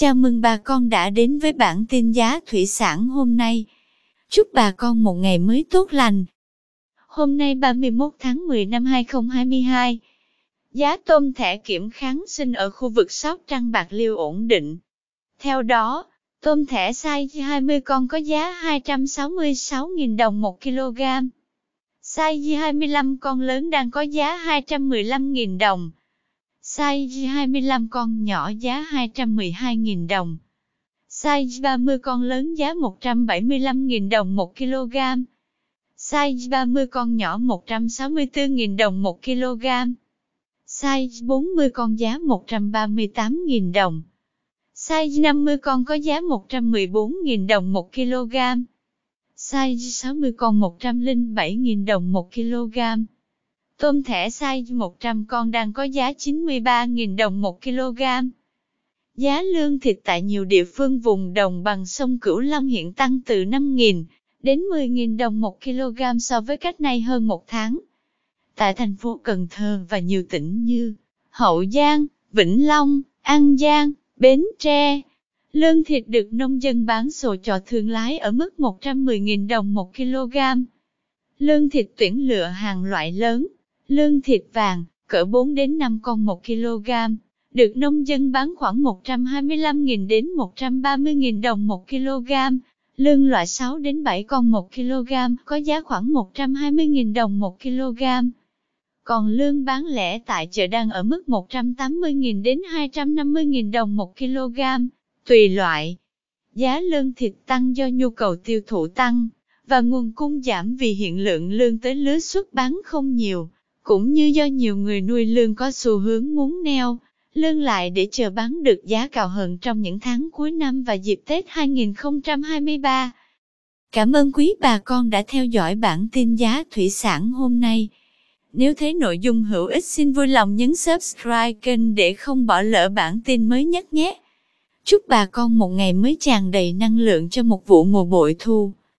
Chào mừng bà con đã đến với bản tin giá thủy sản hôm nay. Chúc bà con một ngày mới tốt lành. Hôm nay 31 tháng 10 năm 2022, giá tôm thẻ kiểm kháng sinh ở khu vực Sóc Trăng Bạc Liêu ổn định. Theo đó, tôm thẻ size 20 con có giá 266.000 đồng 1 kg. Size 25 con lớn đang có giá 215.000 đồng. Size 25 con nhỏ giá 212.000 đồng. Size 30 con lớn giá 175.000 đồng 1 kg. Size 30 con nhỏ 164.000 đồng 1 kg. Size 40 con giá 138.000 đồng. Size 50 con có giá 114.000 đồng 1 kg. Size 60 con 107.000 đồng 1 kg. Tôm thẻ size 100 con đang có giá 93.000 đồng 1 kg. Giá lương thịt tại nhiều địa phương vùng đồng bằng sông Cửu Long hiện tăng từ 5.000 đến 10.000 đồng 1 kg so với cách nay hơn một tháng. Tại thành phố Cần Thơ và nhiều tỉnh như Hậu Giang, Vĩnh Long, An Giang, Bến Tre, lương thịt được nông dân bán sổ cho thương lái ở mức 110.000 đồng 1 kg. Lương thịt tuyển lựa hàng loại lớn, lương thịt vàng, cỡ 4 đến 5 con 1 kg, được nông dân bán khoảng 125.000 đến 130.000 đồng 1 kg. Lương loại 6 đến 7 con 1 kg có giá khoảng 120.000 đồng 1 kg. Còn lương bán lẻ tại chợ đang ở mức 180.000 đến 250.000 đồng 1 kg, tùy loại. Giá lương thịt tăng do nhu cầu tiêu thụ tăng, và nguồn cung giảm vì hiện lượng lương tới lứa xuất bán không nhiều, cũng như do nhiều người nuôi lương có xu hướng muốn neo, lương lại để chờ bán được giá cao hơn trong những tháng cuối năm và dịp Tết 2023. Cảm ơn quý bà con đã theo dõi bản tin giá thủy sản hôm nay. Nếu thấy nội dung hữu ích xin vui lòng nhấn subscribe kênh để không bỏ lỡ bản tin mới nhất nhé. Chúc bà con một ngày mới tràn đầy năng lượng cho một vụ mùa bội thu.